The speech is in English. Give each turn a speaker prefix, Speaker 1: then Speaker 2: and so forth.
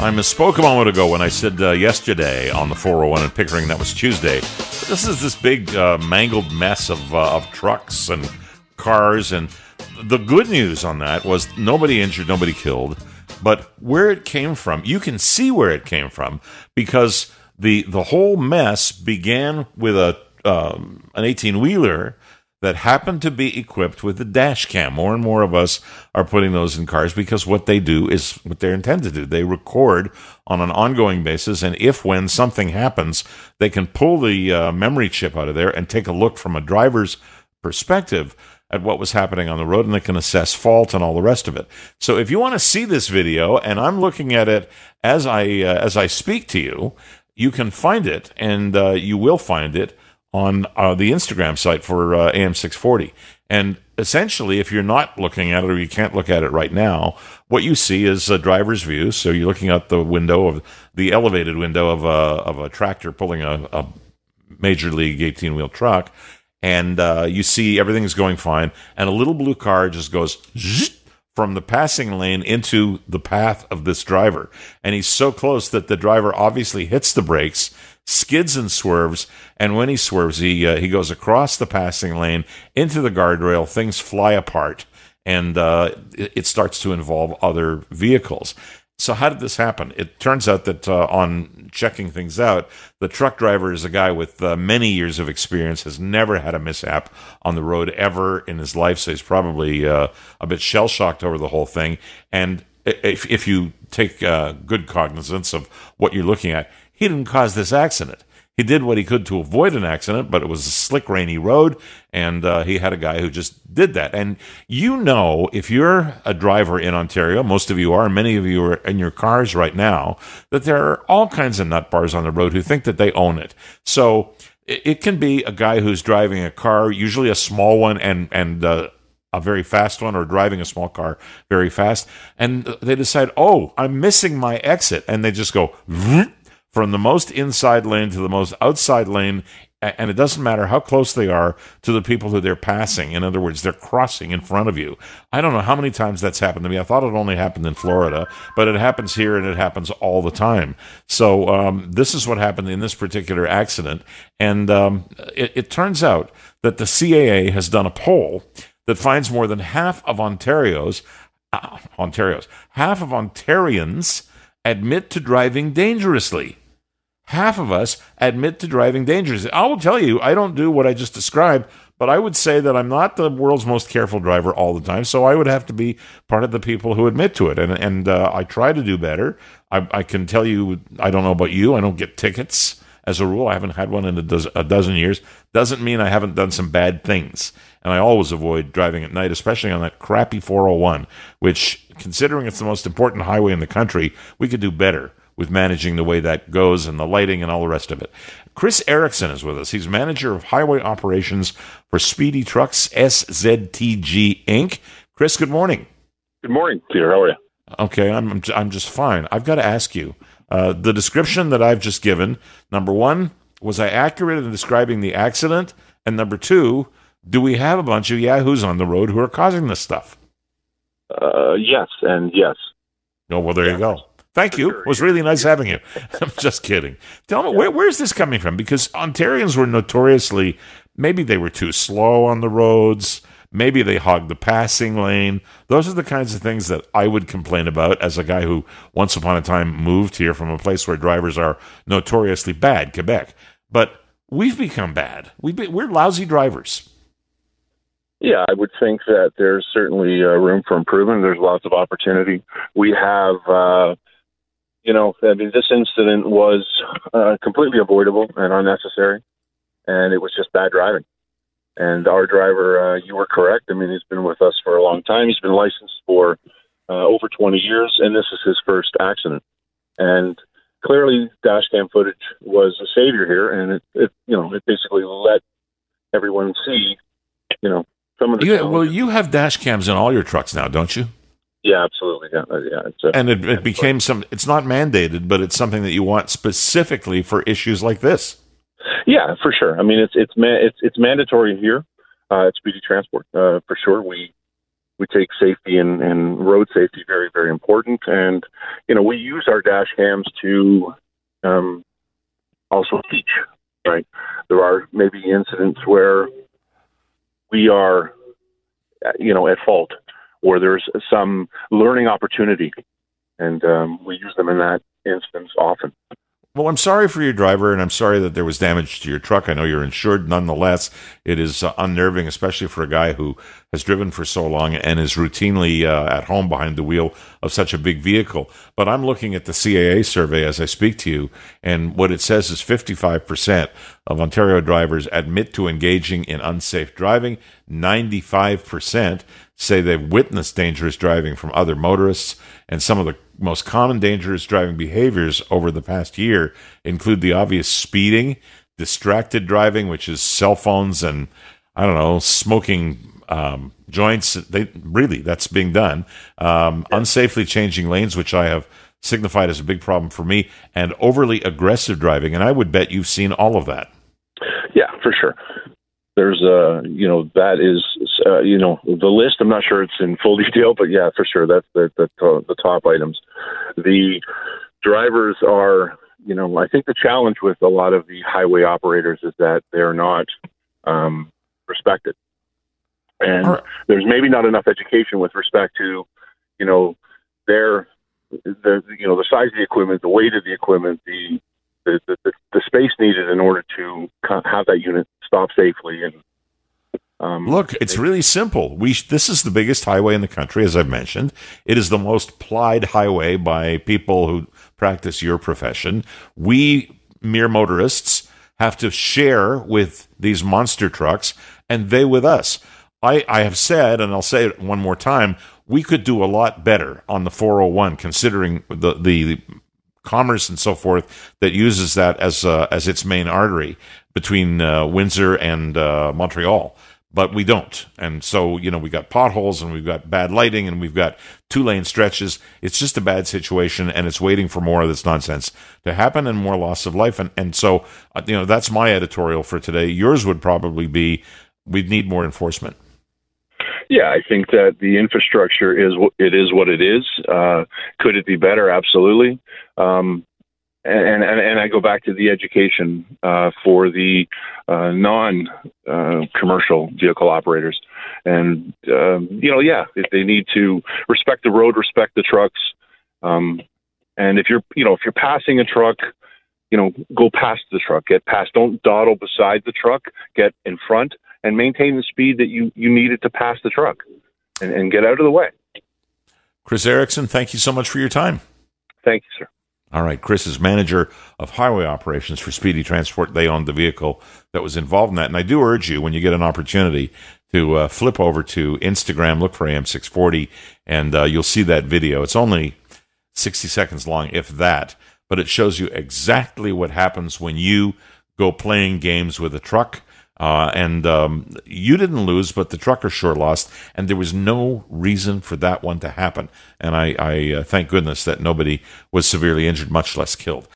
Speaker 1: I misspoke a moment ago when I said uh, yesterday on the 401 in Pickering that was Tuesday. This is this big uh, mangled mess of, uh, of trucks and cars. And the good news on that was nobody injured, nobody killed. But where it came from, you can see where it came from because the the whole mess began with a um, an 18 wheeler that happen to be equipped with a dash cam. More and more of us are putting those in cars because what they do is what they're intended to do. They record on an ongoing basis, and if when something happens, they can pull the uh, memory chip out of there and take a look from a driver's perspective at what was happening on the road and they can assess fault and all the rest of it. So if you want to see this video and I'm looking at it as I uh, as I speak to you, you can find it and uh, you will find it on uh, the Instagram site for uh, AM640. And essentially, if you're not looking at it or you can't look at it right now, what you see is a driver's view. So you're looking out the window of the elevated window of a, of a tractor pulling a, a major league 18 wheel truck. And uh, you see everything's going fine. And a little blue car just goes from the passing lane into the path of this driver. And he's so close that the driver obviously hits the brakes skids and swerves, and when he swerves, he uh, he goes across the passing lane into the guardrail. Things fly apart, and uh, it, it, starts to involve other vehicles. So how did this happen? It turns out that uh, on checking things out, the truck driver is a guy with uh, many years of experience, has never had a mishap on the road ever in his life, so he's probably uh, a bit shell shocked over the whole thing. And if, if you take uh, good cognizance of what you're looking at, he didn't cause this accident. He did what he could to avoid an accident, but it was a slick, rainy road, and uh, he had a guy who just did that. And you know, if you're a driver in Ontario, most of you are, and many of you are in your cars right now, that there are all kinds of nut bars on the road who think that they own it. So it can be a guy who's driving a car, usually a small one, and and uh, a very fast one or driving a small car very fast and they decide oh i'm missing my exit and they just go from the most inside lane to the most outside lane and it doesn't matter how close they are to the people who they're passing. In other words, they're crossing in front of you. I don't know how many times that's happened to me. I thought it only happened in Florida, but it happens here and it happens all the time. So um, this is what happened in this particular accident, and um, it, it turns out that the CAA has done a poll that finds more than half of Ontario's uh, Ontario's half of Ontarians admit to driving dangerously half of us admit to driving dangerously. I will tell you, I don't do what I just described, but I would say that I'm not the world's most careful driver all the time. So I would have to be part of the people who admit to it. And, and uh, I try to do better. I, I, can tell you, I don't know about you, I don't get tickets as a rule. I haven't had one in a dozen, a dozen years. Doesn't mean I haven't done some bad things. And I always avoid driving at night, especially on that crappy 401, which, considering it's the most important highway in the country, we could do better with managing the way that goes and the lighting and all the rest of it. Chris Erickson is with us. He's manager of highway operations for Speedy Trucks SZTG Inc. Chris, good morning.
Speaker 2: Good morning, Peter. How are you?
Speaker 1: Okay, I'm I'm just fine. I've got to ask you uh, the description that I've just given. Number one, was I accurate in describing the accident? And number two, do we have a bunch of yahoos on the road who are causing this stuff?
Speaker 2: Uh, yes, and yes.
Speaker 1: Oh well, there you go. Thank you. It was really nice having you. I'm just kidding. Tell me, where, where's this coming from? Because Ontarians were notoriously, maybe they were too slow on the roads. Maybe they hogged the passing lane. Those are the kinds of things that I would complain about as a guy who once upon a time moved here from a place where drivers are notoriously bad, Quebec. But we've become bad. we we're lousy drivers.
Speaker 2: Yeah, I would think that there's certainly uh, room for improvement. There's lots of opportunity. We have uh, you know, I mean, this incident was uh, completely avoidable and unnecessary, and it was just bad driving. And our driver, uh, you were correct. I mean, he's been with us for a long time. He's been licensed for uh, over 20 years, and this is his first accident. And clearly, dashcam footage was a savior here, and it, it you know, it basically let everyone see, you know, some of the.
Speaker 1: Yeah, well, you have dash cams in all your trucks now, don't you?
Speaker 2: Yeah, absolutely. Yeah, uh, yeah.
Speaker 1: A, and it, it became some. It's not mandated, but it's something that you want specifically for issues like this.
Speaker 2: Yeah, for sure. I mean, it's it's it's it's mandatory here uh, at Speedy Transport uh, for sure. We we take safety and, and road safety very, very important. And, you know, we use our dash cams to um, also teach, right? There are maybe incidents where we are, you know, at fault or there's some learning opportunity. And um, we use them in that instance often.
Speaker 1: Well, I'm sorry for your driver, and I'm sorry that there was damage to your truck. I know you're insured. Nonetheless, it is uh, unnerving, especially for a guy who has driven for so long and is routinely uh, at home behind the wheel of such a big vehicle. But I'm looking at the CAA survey as I speak to you, and what it says is 55% of Ontario drivers admit to engaging in unsafe driving. 95% say they've witnessed dangerous driving from other motorists, and some of the most common dangerous driving behaviors over the past year include the obvious speeding, distracted driving, which is cell phones and I don't know, smoking um, joints. They really that's being done. Um, unsafely changing lanes, which I have signified as a big problem for me, and overly aggressive driving. And I would bet you've seen all of that.
Speaker 2: Yeah, for sure there's a you know that is uh, you know the list. I'm not sure it's in full detail, but yeah, for sure that's the the, the top items. The drivers are you know I think the challenge with a lot of the highway operators is that they're not um, respected, and right. there's maybe not enough education with respect to you know their the you know the size of the equipment, the weight of the equipment, the the, the, the space needed in order to have that unit stop safely. And
Speaker 1: um, look, it's really simple. We this is the biggest highway in the country, as I've mentioned. It is the most plied highway by people who practice your profession. We mere motorists have to share with these monster trucks, and they with us. I, I have said, and I'll say it one more time, we could do a lot better on the 401, considering the the commerce and so forth that uses that as uh, as its main artery between uh, Windsor and uh, Montreal. But we don't, and so you know we've got potholes and we've got bad lighting and we've got two lane stretches. It's just a bad situation, and it's waiting for more of this nonsense to happen and more loss of life. And and so uh, you know that's my editorial for today. Yours would probably be we'd need more enforcement.
Speaker 2: Yeah, I think that the infrastructure is it is what it is. Uh, could it be better? Absolutely. Um, and, and, and I go back to the education uh, for the uh, non-commercial uh, vehicle operators, and um, you know, yeah, if they need to respect the road, respect the trucks, um, and if you're, you know, if you're passing a truck, you know, go past the truck, get past, don't dawdle beside the truck, get in front, and maintain the speed that you, you needed to pass the truck and, and get out of the way.
Speaker 1: Chris Erickson, thank you so much for your time.
Speaker 2: Thank you, sir.
Speaker 1: All right, Chris is manager of highway operations for Speedy Transport. They owned the vehicle that was involved in that. And I do urge you, when you get an opportunity, to uh, flip over to Instagram, look for AM640, and uh, you'll see that video. It's only 60 seconds long, if that, but it shows you exactly what happens when you go playing games with a truck uh, and um, you didn't lose, but the trucker sure lost, and there was no reason for that one to happen. And I, I uh, thank goodness that nobody was severely injured, much less killed.